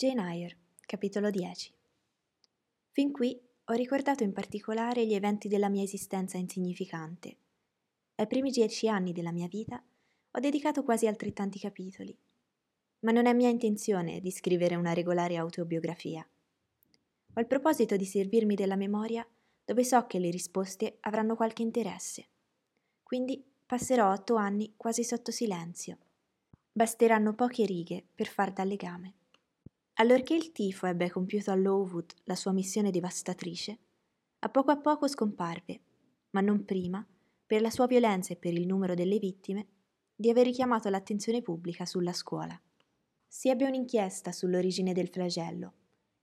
Jane Eyre, capitolo 10 Fin qui ho ricordato in particolare gli eventi della mia esistenza insignificante. Ai primi dieci anni della mia vita ho dedicato quasi altrettanti capitoli. Ma non è mia intenzione di scrivere una regolare autobiografia. Ho il proposito di servirmi della memoria dove so che le risposte avranno qualche interesse. Quindi passerò otto anni quasi sotto silenzio. Basteranno poche righe per far da legame. Allorché il tifo ebbe compiuto a Lowood la sua missione devastatrice, a poco a poco scomparve, ma non prima, per la sua violenza e per il numero delle vittime, di aver richiamato l'attenzione pubblica sulla scuola. Si ebbe un'inchiesta sull'origine del flagello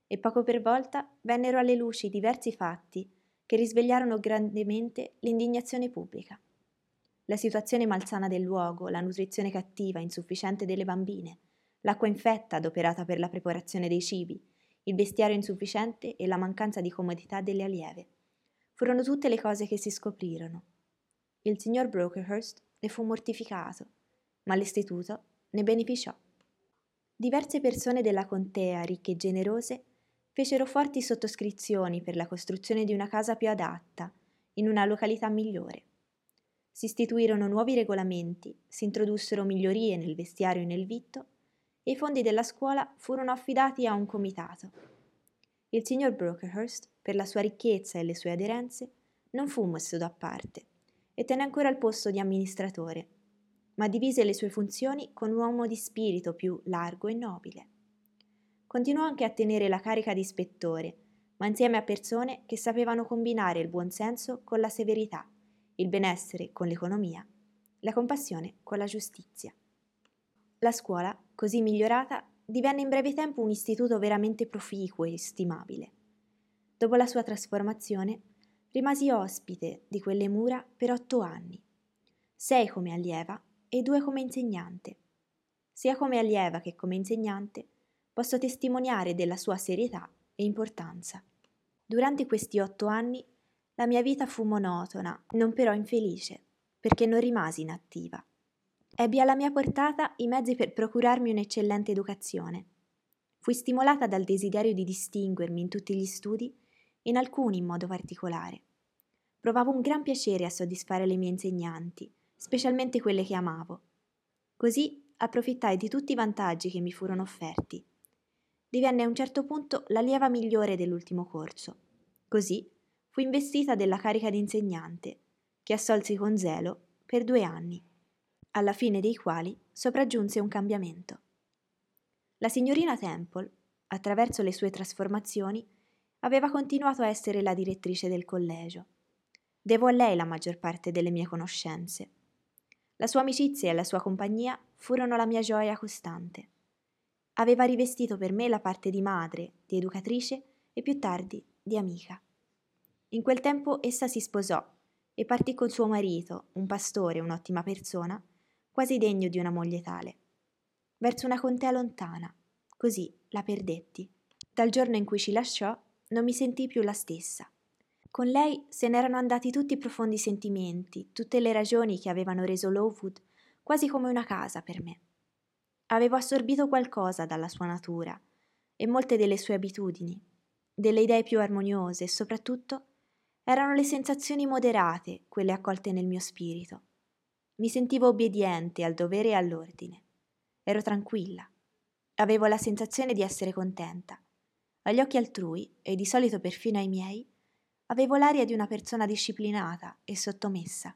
e poco per volta vennero alle luci diversi fatti che risvegliarono grandemente l'indignazione pubblica. La situazione malsana del luogo, la nutrizione cattiva, insufficiente delle bambine, l'acqua infetta adoperata per la preparazione dei cibi, il vestiario insufficiente e la mancanza di comodità delle allieve. Furono tutte le cose che si scoprirono. Il signor Brokerhurst ne fu mortificato, ma l'istituto ne beneficiò. Diverse persone della contea, ricche e generose, fecero forti sottoscrizioni per la costruzione di una casa più adatta, in una località migliore. Si istituirono nuovi regolamenti, si introdussero migliorie nel vestiario e nel vitto, e i fondi della scuola furono affidati a un comitato. Il signor Brokerhurst, per la sua ricchezza e le sue aderenze, non fu messo da parte e tenne ancora il posto di amministratore, ma divise le sue funzioni con un uomo di spirito più largo e nobile. Continuò anche a tenere la carica di ispettore, ma insieme a persone che sapevano combinare il buonsenso con la severità, il benessere con l'economia, la compassione con la giustizia. La scuola, così migliorata, divenne in breve tempo un istituto veramente proficuo e stimabile. Dopo la sua trasformazione, rimasi ospite di quelle mura per otto anni, sei come allieva e due come insegnante. Sia come allieva che come insegnante, posso testimoniare della sua serietà e importanza. Durante questi otto anni la mia vita fu monotona, non però infelice, perché non rimasi inattiva. Ebbi alla mia portata i mezzi per procurarmi un'eccellente educazione. Fui stimolata dal desiderio di distinguermi in tutti gli studi, in alcuni in modo particolare. Provavo un gran piacere a soddisfare le mie insegnanti, specialmente quelle che amavo. Così approfittai di tutti i vantaggi che mi furono offerti divenne a un certo punto l'allieva migliore dell'ultimo corso. Così fu investita della carica di insegnante, che assolsi con zelo per due anni, alla fine dei quali sopraggiunse un cambiamento. La signorina Temple, attraverso le sue trasformazioni, aveva continuato a essere la direttrice del collegio. Devo a lei la maggior parte delle mie conoscenze. La sua amicizia e la sua compagnia furono la mia gioia costante aveva rivestito per me la parte di madre, di educatrice e più tardi di amica. In quel tempo essa si sposò e partì con suo marito, un pastore, un'ottima persona, quasi degno di una moglie tale, verso una contea lontana. Così la perdetti. Dal giorno in cui ci lasciò non mi sentii più la stessa. Con lei se n'erano andati tutti i profondi sentimenti, tutte le ragioni che avevano reso Lowood quasi come una casa per me. Avevo assorbito qualcosa dalla sua natura e molte delle sue abitudini, delle idee più armoniose e soprattutto erano le sensazioni moderate quelle accolte nel mio spirito. Mi sentivo obbediente al dovere e all'ordine. Ero tranquilla. Avevo la sensazione di essere contenta. Agli occhi altrui, e di solito perfino ai miei, avevo l'aria di una persona disciplinata e sottomessa.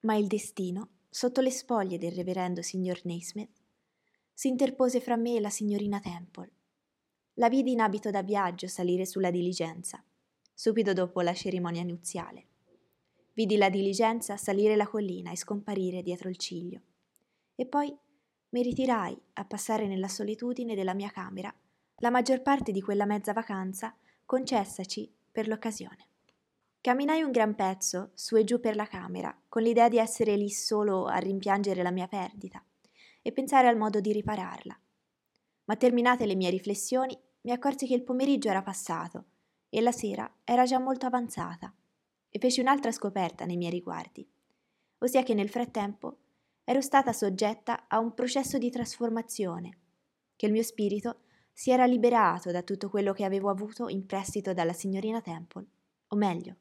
Ma il destino, sotto le spoglie del reverendo signor Naismith, si interpose fra me e la signorina Temple. La vidi in abito da viaggio salire sulla diligenza, subito dopo la cerimonia nuziale. Vidi la diligenza salire la collina e scomparire dietro il ciglio. E poi mi ritirai a passare nella solitudine della mia camera la maggior parte di quella mezza vacanza concessaci per l'occasione. Camminai un gran pezzo su e giù per la camera, con l'idea di essere lì solo a rimpiangere la mia perdita e pensare al modo di ripararla. Ma terminate le mie riflessioni, mi accorsi che il pomeriggio era passato e la sera era già molto avanzata e feci un'altra scoperta nei miei riguardi, ossia che nel frattempo ero stata soggetta a un processo di trasformazione, che il mio spirito si era liberato da tutto quello che avevo avuto in prestito dalla signorina Temple, o meglio,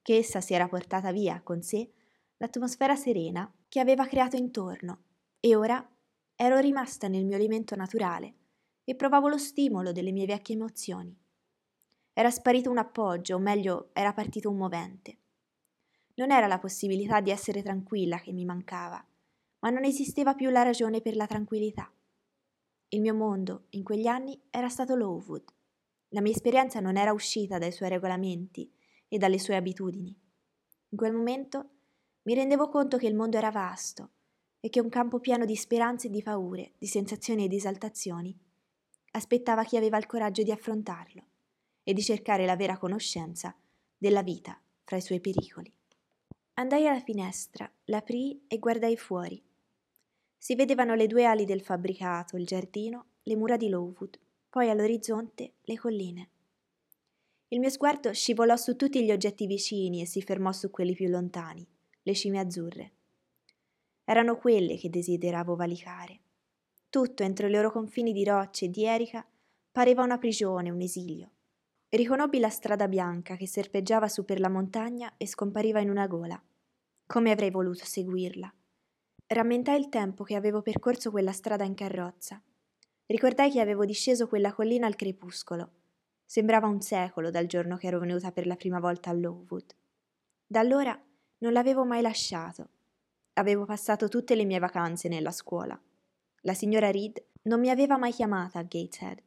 che essa si era portata via con sé l'atmosfera serena che aveva creato intorno e ora ero rimasta nel mio alimento naturale e provavo lo stimolo delle mie vecchie emozioni. Era sparito un appoggio, o meglio, era partito un movente. Non era la possibilità di essere tranquilla che mi mancava, ma non esisteva più la ragione per la tranquillità. Il mio mondo, in quegli anni, era stato Lowood. La mia esperienza non era uscita dai suoi regolamenti e dalle sue abitudini. In quel momento mi rendevo conto che il mondo era vasto e che un campo pieno di speranze e di paure, di sensazioni e di esaltazioni, aspettava chi aveva il coraggio di affrontarlo e di cercare la vera conoscenza della vita fra i suoi pericoli. Andai alla finestra, l'aprii e guardai fuori. Si vedevano le due ali del fabbricato, il giardino, le mura di Lowood, poi all'orizzonte le colline. Il mio sguardo scivolò su tutti gli oggetti vicini e si fermò su quelli più lontani, le cime azzurre. Erano quelle che desideravo valicare. Tutto entro i loro confini di rocce e di erica pareva una prigione, un esilio. Riconobbi la strada bianca che serpeggiava su per la montagna e scompariva in una gola. Come avrei voluto seguirla? Rammentai il tempo che avevo percorso quella strada in carrozza. Ricordai che avevo disceso quella collina al crepuscolo. Sembrava un secolo dal giorno che ero venuta per la prima volta a Lowood. Da allora non l'avevo mai lasciato Avevo passato tutte le mie vacanze nella scuola. La signora Reed non mi aveva mai chiamata a Gateshead.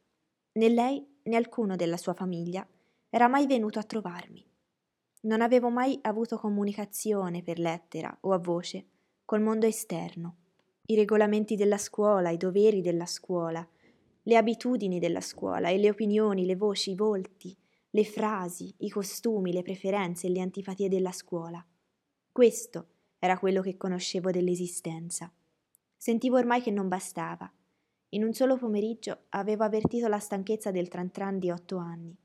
Né lei né alcuno della sua famiglia era mai venuto a trovarmi. Non avevo mai avuto comunicazione per lettera o a voce col mondo esterno. I regolamenti della scuola, i doveri della scuola, le abitudini della scuola e le opinioni, le voci, i volti, le frasi, i costumi, le preferenze e le antipatie della scuola. Questo era quello che conoscevo dell'esistenza. Sentivo ormai che non bastava. In un solo pomeriggio avevo avvertito la stanchezza del trantran di otto anni.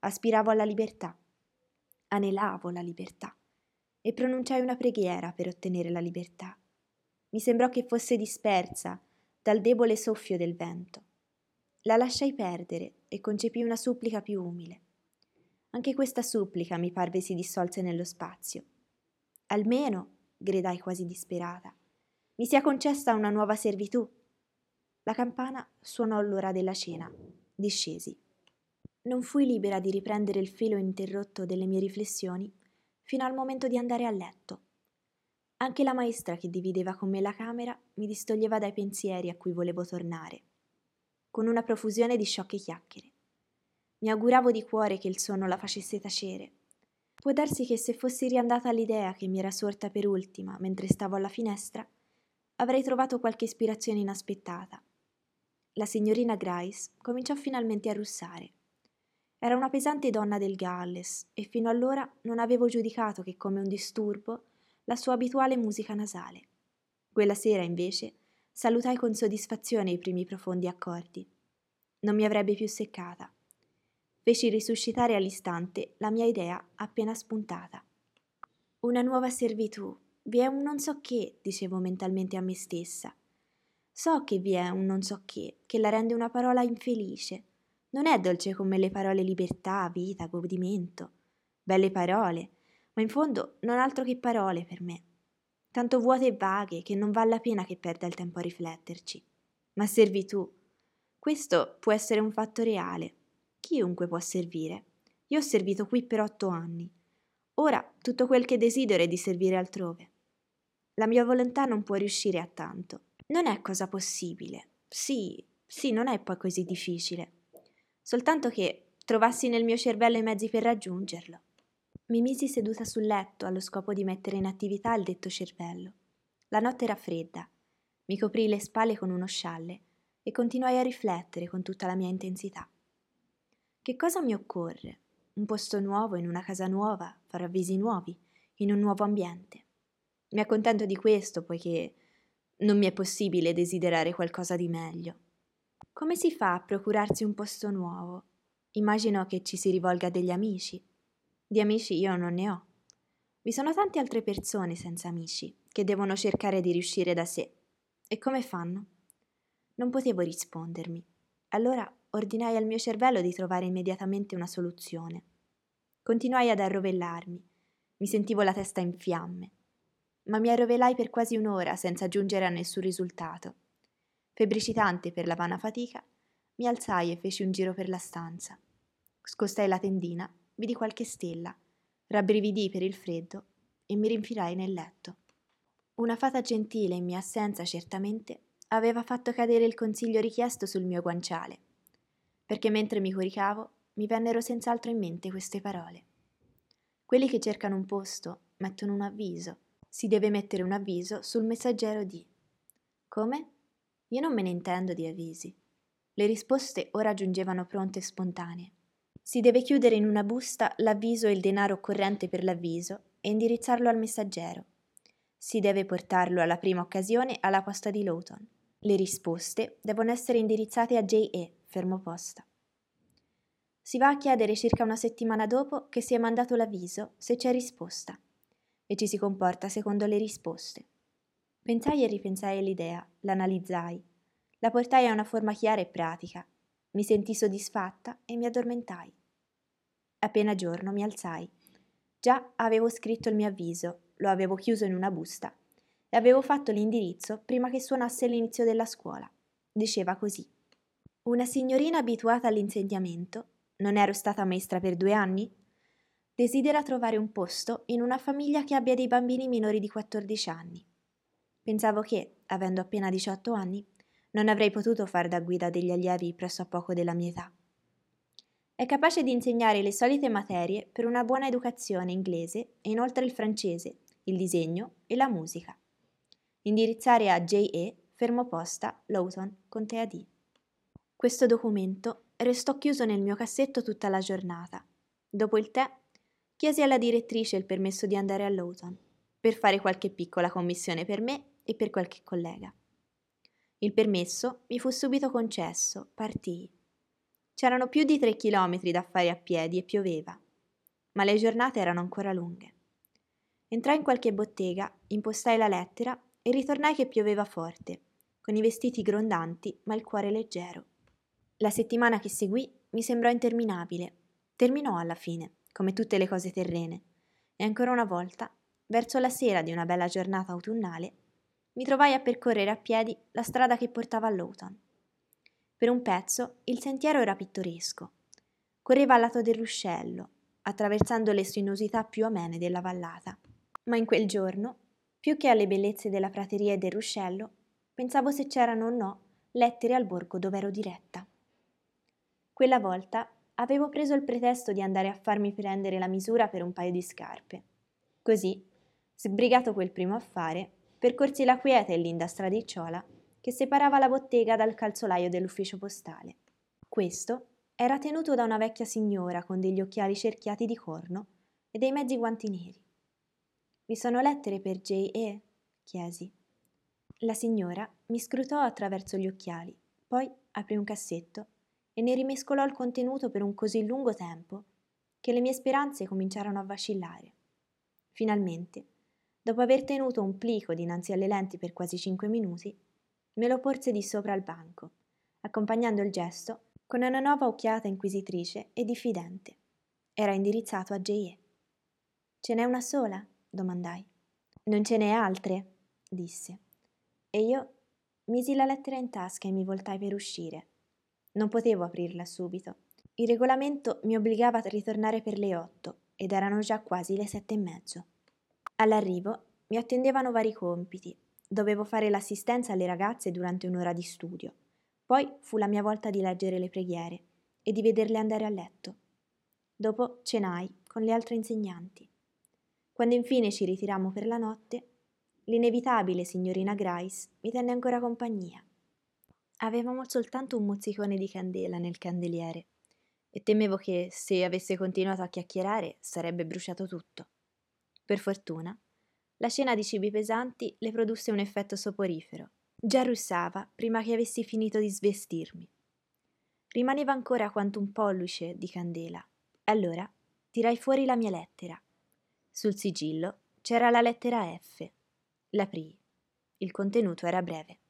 Aspiravo alla libertà. Anelavo la libertà. E pronunciai una preghiera per ottenere la libertà. Mi sembrò che fosse dispersa dal debole soffio del vento. La lasciai perdere e concepì una supplica più umile. Anche questa supplica mi parve si dissolse nello spazio. Almeno gridai quasi disperata. Mi sia concessa una nuova servitù. La campana suonò l'ora della cena. Discesi. Non fui libera di riprendere il filo interrotto delle mie riflessioni fino al momento di andare a letto. Anche la maestra che divideva con me la camera mi distoglieva dai pensieri a cui volevo tornare, con una profusione di sciocche chiacchiere. Mi auguravo di cuore che il sonno la facesse tacere Può darsi che se fossi riandata all'idea che mi era sorta per ultima mentre stavo alla finestra, avrei trovato qualche ispirazione inaspettata. La signorina Grice cominciò finalmente a russare. Era una pesante donna del Galles e fino allora non avevo giudicato che come un disturbo la sua abituale musica nasale. Quella sera, invece, salutai con soddisfazione i primi profondi accordi. Non mi avrebbe più seccata feci risuscitare all'istante la mia idea appena spuntata. Una nuova servitù, vi è un non so che, dicevo mentalmente a me stessa. So che vi è un non so che, che la rende una parola infelice. Non è dolce come le parole libertà, vita, godimento. Belle parole, ma in fondo non altro che parole per me. Tanto vuote e vaghe che non vale la pena che perda il tempo a rifletterci. Ma servitù. Questo può essere un fatto reale, Chiunque può servire. Io ho servito qui per otto anni. Ora tutto quel che desidero è di servire altrove. La mia volontà non può riuscire a tanto. Non è cosa possibile. Sì, sì, non è poi così difficile. Soltanto che trovassi nel mio cervello i mezzi per raggiungerlo. Mi misi seduta sul letto allo scopo di mettere in attività il detto cervello. La notte era fredda. Mi coprii le spalle con uno scialle e continuai a riflettere con tutta la mia intensità. Che cosa mi occorre? Un posto nuovo, in una casa nuova, far avvisi nuovi, in un nuovo ambiente. Mi accontento di questo poiché non mi è possibile desiderare qualcosa di meglio. Come si fa a procurarsi un posto nuovo? Immagino che ci si rivolga a degli amici. Di amici io non ne ho. Vi sono tante altre persone senza amici che devono cercare di riuscire da sé. E come fanno? Non potevo rispondermi. Allora ordinai al mio cervello di trovare immediatamente una soluzione. Continuai ad arrovellarmi. Mi sentivo la testa in fiamme. Ma mi arrovelai per quasi un'ora senza giungere a nessun risultato. Febbricitante per la vana fatica, mi alzai e feci un giro per la stanza. Scostai la tendina, vidi qualche stella, rabbrividii per il freddo e mi rinfilai nel letto. Una fata gentile in mia assenza certamente aveva fatto cadere il consiglio richiesto sul mio guanciale, perché mentre mi coricavo mi vennero senz'altro in mente queste parole. Quelli che cercano un posto mettono un avviso. Si deve mettere un avviso sul messaggero di. Come? Io non me ne intendo di avvisi. Le risposte ora giungevano pronte e spontanee. Si deve chiudere in una busta l'avviso e il denaro occorrente per l'avviso e indirizzarlo al messaggero. Si deve portarlo alla prima occasione alla posta di Lawton. Le risposte devono essere indirizzate a J.E., fermo posta. Si va a chiedere circa una settimana dopo che si è mandato l'avviso se c'è risposta e ci si comporta secondo le risposte. Pensai e ripensai all'idea, l'analizzai, la portai a una forma chiara e pratica, mi sentii soddisfatta e mi addormentai. Appena giorno mi alzai. Già avevo scritto il mio avviso, lo avevo chiuso in una busta e avevo fatto l'indirizzo prima che suonasse l'inizio della scuola. Diceva così. Una signorina abituata all'insegnamento, non ero stata maestra per due anni? Desidera trovare un posto in una famiglia che abbia dei bambini minori di 14 anni. Pensavo che, avendo appena 18 anni, non avrei potuto far da guida degli allievi presso a poco della mia età. È capace di insegnare le solite materie per una buona educazione inglese e inoltre il francese, il disegno e la musica indirizzare a J.E. fermo posta Lawton, Contea D. Questo documento restò chiuso nel mio cassetto tutta la giornata. Dopo il tè, chiesi alla direttrice il permesso di andare a Lawton per fare qualche piccola commissione per me e per qualche collega. Il permesso mi fu subito concesso, partii. C'erano più di tre chilometri da fare a piedi e pioveva, ma le giornate erano ancora lunghe. Entrai in qualche bottega, impostai la lettera e ritornai che pioveva forte, con i vestiti grondanti ma il cuore leggero. La settimana che seguì mi sembrò interminabile. Terminò alla fine, come tutte le cose terrene, e ancora una volta, verso la sera di una bella giornata autunnale, mi trovai a percorrere a piedi la strada che portava a Lowton. Per un pezzo il sentiero era pittoresco. Correva al lato del ruscello, attraversando le sinuosità più amene della vallata. Ma in quel giorno più che alle bellezze della prateria e del ruscello, pensavo se c'erano o no lettere al borgo dove ero diretta. Quella volta avevo preso il pretesto di andare a farmi prendere la misura per un paio di scarpe. Così, sbrigato quel primo affare, percorsi la quieta e linda stradicciola che separava la bottega dal calzolaio dell'ufficio postale. Questo era tenuto da una vecchia signora con degli occhiali cerchiati di corno e dei mezzi guanti neri. Vi sono lettere per J.E.? chiesi. La signora mi scrutò attraverso gli occhiali, poi aprì un cassetto e ne rimescolò il contenuto per un così lungo tempo che le mie speranze cominciarono a vacillare. Finalmente, dopo aver tenuto un plico dinanzi alle lenti per quasi cinque minuti, me lo porse di sopra al banco, accompagnando il gesto con una nuova occhiata inquisitrice e diffidente. Era indirizzato a J.E. Ce n'è una sola? domandai. Non ce n'è altre? disse. E io misi la lettera in tasca e mi voltai per uscire. Non potevo aprirla subito. Il regolamento mi obbligava a ritornare per le otto ed erano già quasi le sette e mezzo. All'arrivo mi attendevano vari compiti. Dovevo fare l'assistenza alle ragazze durante un'ora di studio. Poi fu la mia volta di leggere le preghiere e di vederle andare a letto. Dopo cenai con le altre insegnanti. Quando infine ci ritirammo per la notte, l'inevitabile signorina Grice mi tenne ancora compagnia. Avevamo soltanto un mozzicone di candela nel candeliere e temevo che, se avesse continuato a chiacchierare, sarebbe bruciato tutto. Per fortuna, la cena di cibi pesanti le produsse un effetto soporifero. Già russava prima che avessi finito di svestirmi. Rimaneva ancora quanto un pollice di candela. Allora tirai fuori la mia lettera sul sigillo c'era la lettera F. L'aprii. Il contenuto era breve.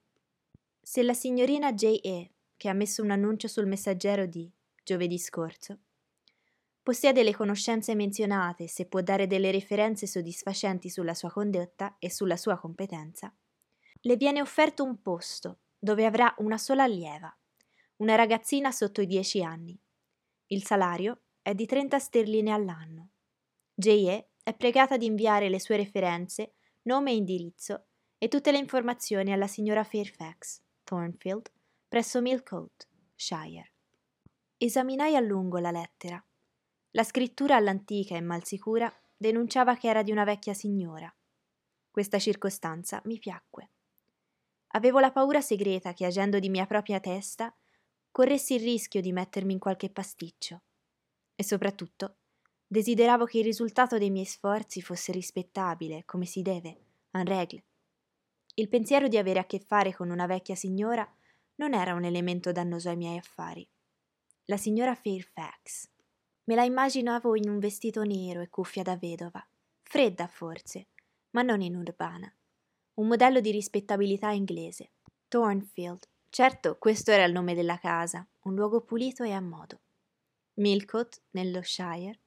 Se la signorina J.E., che ha messo un annuncio sul messaggero di giovedì scorso, possiede le conoscenze menzionate se può dare delle referenze soddisfacenti sulla sua condotta e sulla sua competenza, le viene offerto un posto dove avrà una sola allieva, una ragazzina sotto i dieci anni. Il salario è di 30 sterline all'anno. J.E. è pregata di inviare le sue referenze, nome e indirizzo e tutte le informazioni alla signora Fairfax, Thornfield, presso Millcote, Shire. Esaminai a lungo la lettera. La scrittura all'antica e malsicura denunciava che era di una vecchia signora. Questa circostanza mi piacque. Avevo la paura segreta che agendo di mia propria testa corressi il rischio di mettermi in qualche pasticcio. E soprattutto desideravo che il risultato dei miei sforzi fosse rispettabile, come si deve, en règle. Il pensiero di avere a che fare con una vecchia signora non era un elemento dannoso ai miei affari. La signora Fairfax. Me la immaginavo in un vestito nero e cuffia da vedova, fredda forse, ma non in urbana un modello di rispettabilità inglese. Thornfield. Certo, questo era il nome della casa, un luogo pulito e a modo. Millcote, nello Shire.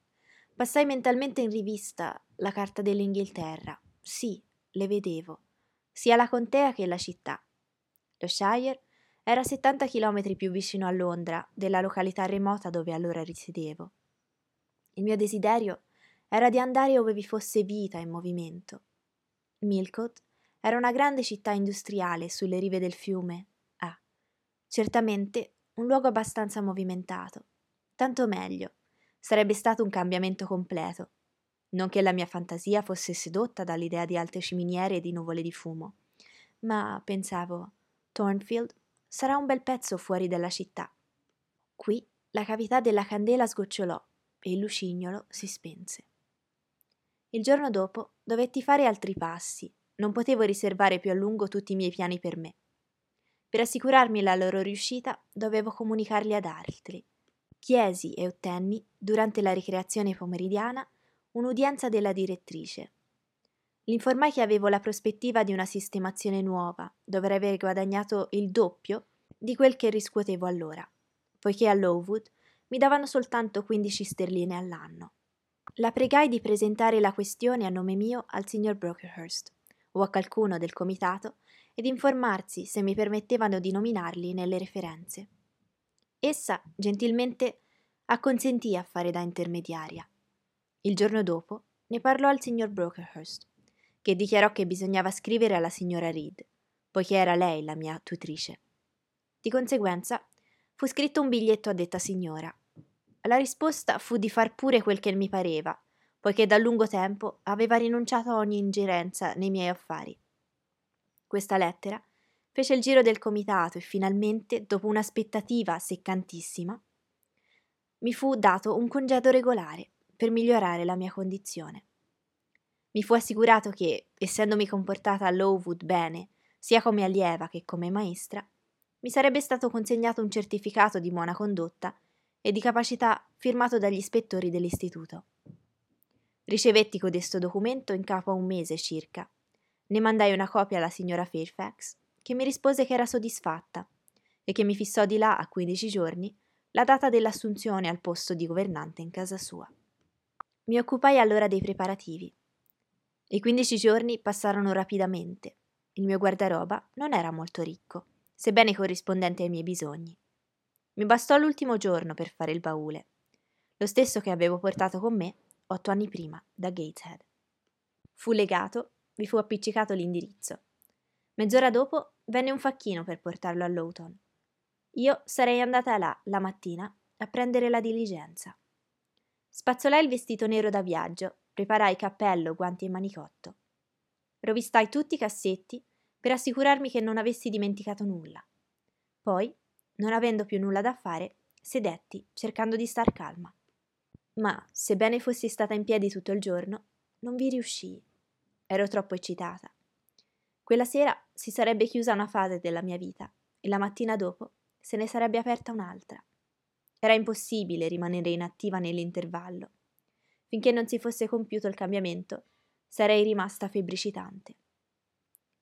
Passai mentalmente in rivista la carta dell'Inghilterra. Sì, le vedevo, sia la contea che la città. Lo Shire era 70 km più vicino a Londra della località remota dove allora risiedevo. Il mio desiderio era di andare ove vi fosse vita e movimento. Millcote era una grande città industriale sulle rive del fiume Ah, Certamente un luogo abbastanza movimentato. Tanto meglio. Sarebbe stato un cambiamento completo. Non che la mia fantasia fosse sedotta dall'idea di alte ciminiere e di nuvole di fumo. Ma pensavo, Thornfield sarà un bel pezzo fuori dalla città. Qui la cavità della candela sgocciolò e il lucignolo si spense. Il giorno dopo dovetti fare altri passi non potevo riservare più a lungo tutti i miei piani per me. Per assicurarmi la loro riuscita dovevo comunicarli ad altri. Chiesi e ottenni, durante la ricreazione pomeridiana, un'udienza della direttrice. L'informai che avevo la prospettiva di una sistemazione nuova, dovrei aver guadagnato il doppio di quel che riscuotevo allora, poiché a Lowood mi davano soltanto 15 sterline all'anno. La pregai di presentare la questione a nome mio al signor Brockerhurst o a qualcuno del comitato ed informarsi se mi permettevano di nominarli nelle referenze. Essa gentilmente acconsentì a fare da intermediaria. Il giorno dopo ne parlò al signor Brockerhurst, che dichiarò che bisognava scrivere alla signora Reed, poiché era lei la mia tutrice. Di conseguenza fu scritto un biglietto a detta signora. La risposta fu di far pure quel che mi pareva, poiché da lungo tempo aveva rinunciato a ogni ingerenza nei miei affari. Questa lettera fece il giro del comitato e finalmente, dopo un'aspettativa seccantissima, mi fu dato un congedo regolare per migliorare la mia condizione. Mi fu assicurato che, essendomi comportata a Lowood bene, sia come allieva che come maestra, mi sarebbe stato consegnato un certificato di buona condotta e di capacità firmato dagli ispettori dell'istituto. Ricevetti codesto documento in capo a un mese circa. Ne mandai una copia alla signora Fairfax, che mi rispose che era soddisfatta e che mi fissò di là a 15 giorni la data dell'assunzione al posto di governante in casa sua. Mi occupai allora dei preparativi. I 15 giorni passarono rapidamente. Il mio guardaroba non era molto ricco, sebbene corrispondente ai miei bisogni. Mi bastò l'ultimo giorno per fare il baule, lo stesso che avevo portato con me otto anni prima, da Gateshead. Fu legato, vi fu appiccicato l'indirizzo. Mezz'ora dopo venne un facchino per portarlo a Lowton. Io sarei andata là la mattina a prendere la diligenza. Spazzolai il vestito nero da viaggio, preparai cappello, guanti e manicotto. Rovistai tutti i cassetti per assicurarmi che non avessi dimenticato nulla. Poi, non avendo più nulla da fare, sedetti cercando di star calma ma, sebbene fossi stata in piedi tutto il giorno, non vi riuscii. Ero troppo eccitata. Quella sera si sarebbe chiusa una fase della mia vita e la mattina dopo se ne sarebbe aperta un'altra. Era impossibile rimanere inattiva nell'intervallo. Finché non si fosse compiuto il cambiamento, sarei rimasta febbricitante.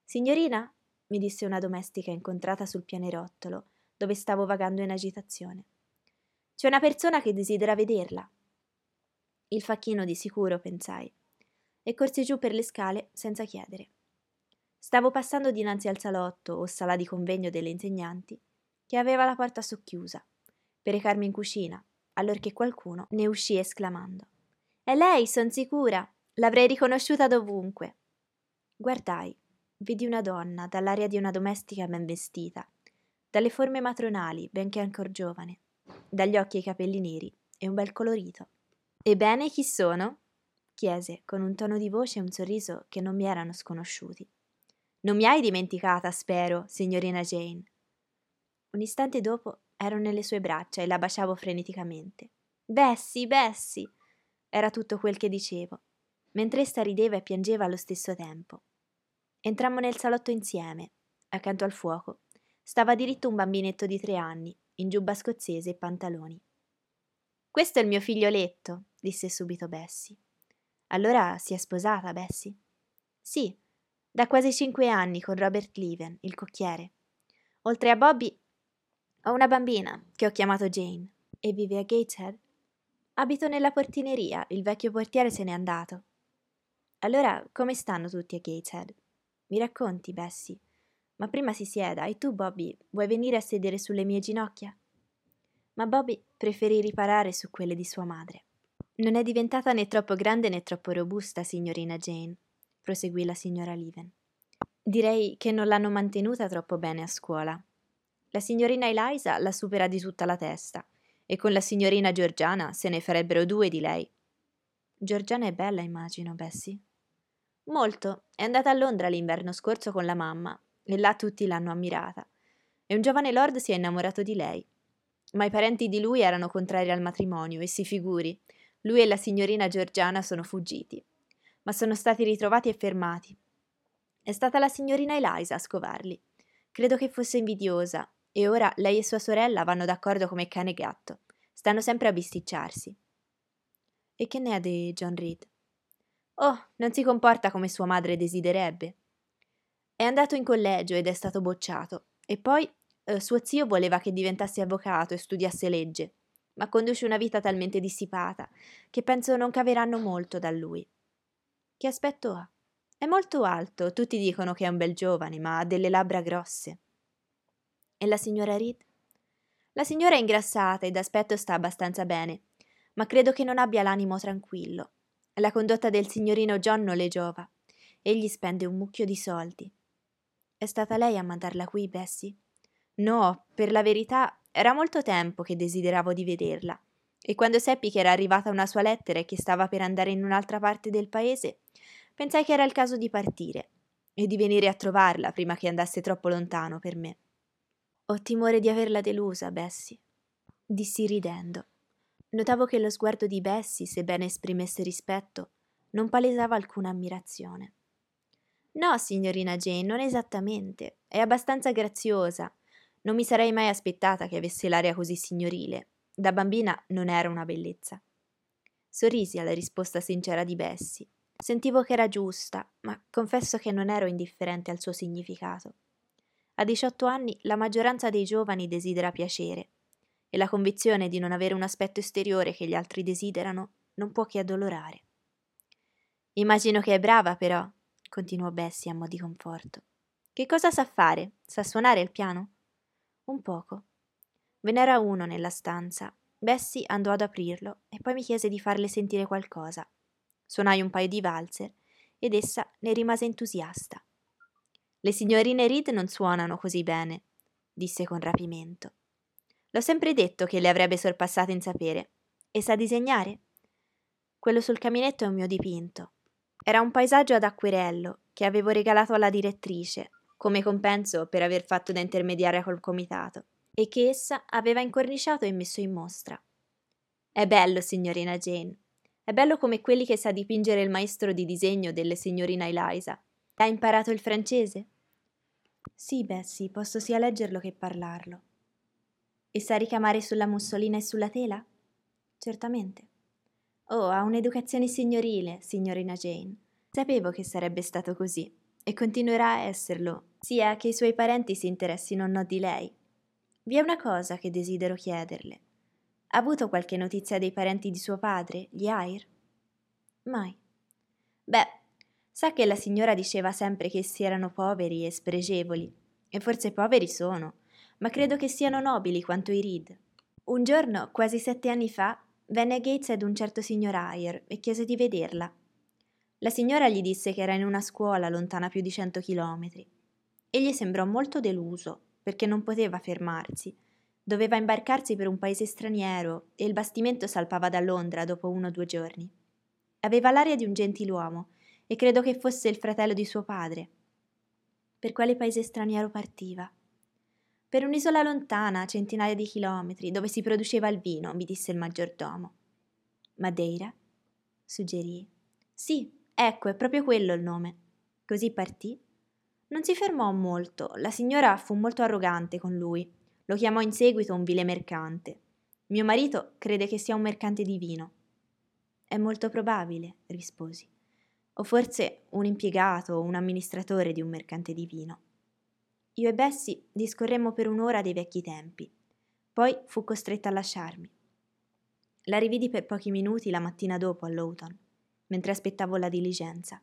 Signorina, mi disse una domestica incontrata sul pianerottolo, dove stavo vagando in agitazione. C'è una persona che desidera vederla. Il facchino di sicuro, pensai, e corsi giù per le scale senza chiedere. Stavo passando dinanzi al salotto o sala di convegno delle insegnanti, che aveva la porta socchiusa, per recarmi in cucina, allorché qualcuno ne uscì esclamando: È lei, son sicura! L'avrei riconosciuta dovunque. Guardai, vidi una donna dall'aria di una domestica ben vestita, dalle forme matronali, benché ancor giovane, dagli occhi e i capelli neri e un bel colorito. Ebbene, chi sono? chiese con un tono di voce e un sorriso che non mi erano sconosciuti. Non mi hai dimenticata, spero, signorina Jane. Un istante dopo ero nelle sue braccia e la baciavo freneticamente. Bessie, Bessie! Era tutto quel che dicevo, mentre essa rideva e piangeva allo stesso tempo. Entrammo nel salotto insieme. Accanto al fuoco stava diritto un bambinetto di tre anni, in giubba scozzese e pantaloni. Questo è il mio figlioletto, disse subito Bessie. Allora si è sposata, Bessie? Sì, da quasi cinque anni con Robert Leven, il cocchiere. Oltre a Bobby, ho una bambina che ho chiamato Jane e vive a Gateshead. Abito nella portineria, il vecchio portiere se n'è andato. Allora, come stanno tutti a Gateshead? Mi racconti, Bessie? Ma prima si sieda e tu, Bobby, vuoi venire a sedere sulle mie ginocchia? Ma Bobby preferì riparare su quelle di sua madre. Non è diventata né troppo grande né troppo robusta, signorina Jane, proseguì la signora Leven. Direi che non l'hanno mantenuta troppo bene a scuola. La signorina Eliza la supera di tutta la testa, e con la signorina Giorgiana se ne farebbero due di lei. Giorgiana è bella, immagino, Bessie. Molto. È andata a Londra l'inverno scorso con la mamma, e là tutti l'hanno ammirata. E un giovane lord si è innamorato di lei. Ma i parenti di lui erano contrari al matrimonio, e si figuri, lui e la signorina Giorgiana sono fuggiti ma sono stati ritrovati e fermati. È stata la signorina Eliza a scovarli. Credo che fosse invidiosa, e ora lei e sua sorella vanno d'accordo come cane e gatto. Stanno sempre a bisticciarsi. E che ne ha di John Reed? Oh, non si comporta come sua madre desiderebbe. È andato in collegio ed è stato bocciato. E poi eh, suo zio voleva che diventasse avvocato e studiasse legge, ma conduce una vita talmente dissipata che penso non caveranno molto da lui. Che aspetto ha? È molto alto, tutti dicono che è un bel giovane, ma ha delle labbra grosse. E la signora Reed? La signora è ingrassata e d'aspetto sta abbastanza bene, ma credo che non abbia l'animo tranquillo. La condotta del signorino John non le giova. Egli spende un mucchio di soldi. È stata lei a mandarla qui, Bessie? No, per la verità, era molto tempo che desideravo di vederla. E quando seppi che era arrivata una sua lettera e che stava per andare in un'altra parte del paese, pensai che era il caso di partire e di venire a trovarla prima che andasse troppo lontano per me. Ho timore di averla delusa, Bessie, dissi ridendo. Notavo che lo sguardo di Bessie, sebbene esprimesse rispetto, non palesava alcuna ammirazione. No, signorina Jane, non esattamente. È abbastanza graziosa. Non mi sarei mai aspettata che avesse l'aria così signorile. Da bambina non era una bellezza. Sorrisi alla risposta sincera di Bessie Sentivo che era giusta, ma confesso che non ero indifferente al suo significato. A 18 anni la maggioranza dei giovani desidera piacere, e la convinzione di non avere un aspetto esteriore che gli altri desiderano non può che addolorare. Immagino che è brava, però, continuò Bessie a mo' di conforto. Che cosa sa fare? Sa suonare il piano? Un poco. Ve n'era uno nella stanza. Bessie andò ad aprirlo e poi mi chiese di farle sentire qualcosa. Suonai un paio di valzer ed essa ne rimase entusiasta. Le signorine Reed non suonano così bene, disse con rapimento. L'ho sempre detto che le avrebbe sorpassate in sapere. E sa disegnare? Quello sul caminetto è un mio dipinto. Era un paesaggio ad acquerello che avevo regalato alla direttrice, come compenso per aver fatto da intermediaria col comitato, e che essa aveva incorniciato e messo in mostra. È bello, signorina Jane, è bello come quelli che sa dipingere il maestro di disegno delle signorina Eliza. Ha imparato il francese? Sì, Bessie, posso sia leggerlo che parlarlo. E sa ricamare sulla mussolina e sulla tela? Certamente. Oh, ha un'educazione signorile, signorina Jane. Sapevo che sarebbe stato così, e continuerà a esserlo, sia che i suoi parenti si interessino o no di lei. Vi è una cosa che desidero chiederle. Ha avuto qualche notizia dei parenti di suo padre, gli Air? Mai. Beh, sa che la signora diceva sempre che essi erano poveri e spregevoli, e forse poveri sono, ma credo che siano nobili quanto i Reed. Un giorno, quasi sette anni fa, venne a Gateshead un certo signor Ayer e chiese di vederla. La signora gli disse che era in una scuola lontana più di cento chilometri. Egli sembrò molto deluso perché non poteva fermarsi. Doveva imbarcarsi per un paese straniero e il bastimento salpava da Londra dopo uno o due giorni. Aveva l'aria di un gentiluomo e credo che fosse il fratello di suo padre. Per quale paese straniero partiva? Per un'isola lontana, centinaia di chilometri, dove si produceva il vino, mi disse il maggiordomo. Madeira? suggerì. Sì, ecco, è proprio quello il nome. Così partì. Non si fermò molto, la signora fu molto arrogante con lui. Lo chiamò in seguito un vile mercante. Mio marito crede che sia un mercante di vino. È molto probabile, risposi. O forse un impiegato o un amministratore di un mercante di vino. Io e Bessie discorremmo per un'ora dei vecchi tempi. Poi fu costretta a lasciarmi. La rividi per pochi minuti la mattina dopo a Lowton, mentre aspettavo la diligenza.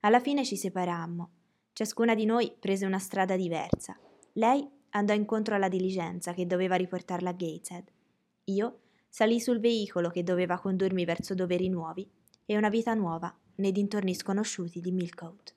Alla fine ci separammo. Ciascuna di noi prese una strada diversa. Lei andò incontro alla diligenza che doveva riportarla a Gateshead. Io salì sul veicolo che doveva condurmi verso doveri nuovi e una vita nuova nei dintorni sconosciuti di Millcote.